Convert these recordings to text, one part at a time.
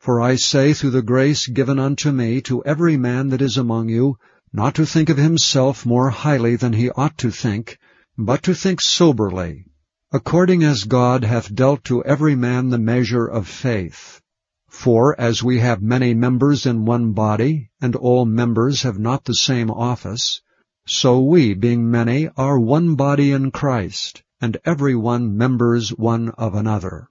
For I say through the grace given unto me to every man that is among you, not to think of himself more highly than he ought to think, but to think soberly, according as God hath dealt to every man the measure of faith. For as we have many members in one body, and all members have not the same office, so we, being many, are one body in Christ, and every one members one of another.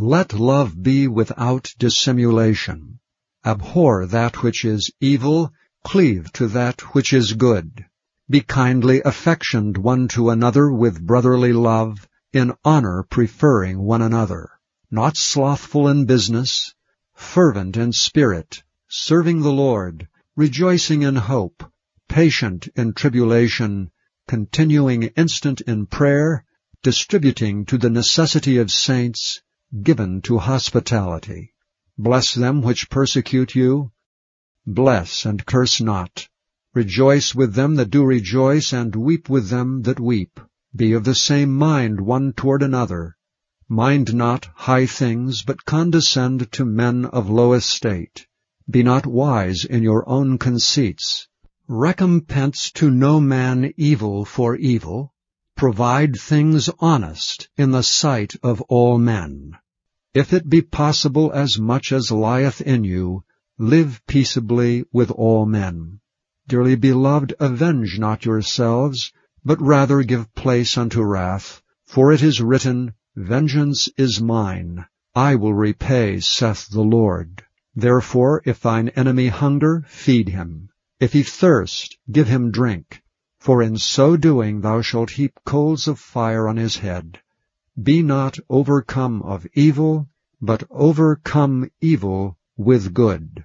Let love be without dissimulation. Abhor that which is evil, Cleave to that which is good. Be kindly affectioned one to another with brotherly love, in honor preferring one another. Not slothful in business, fervent in spirit, serving the Lord, rejoicing in hope, patient in tribulation, continuing instant in prayer, distributing to the necessity of saints, given to hospitality. Bless them which persecute you, Bless and curse not. Rejoice with them that do rejoice, and weep with them that weep. Be of the same mind one toward another. Mind not high things, but condescend to men of low estate. Be not wise in your own conceits. Recompense to no man evil for evil. Provide things honest in the sight of all men. If it be possible as much as lieth in you, Live peaceably with all men. Dearly beloved, avenge not yourselves, but rather give place unto wrath. For it is written, Vengeance is mine, I will repay, saith the Lord. Therefore, if thine enemy hunger, feed him. If he thirst, give him drink. For in so doing thou shalt heap coals of fire on his head. Be not overcome of evil, but overcome evil with good.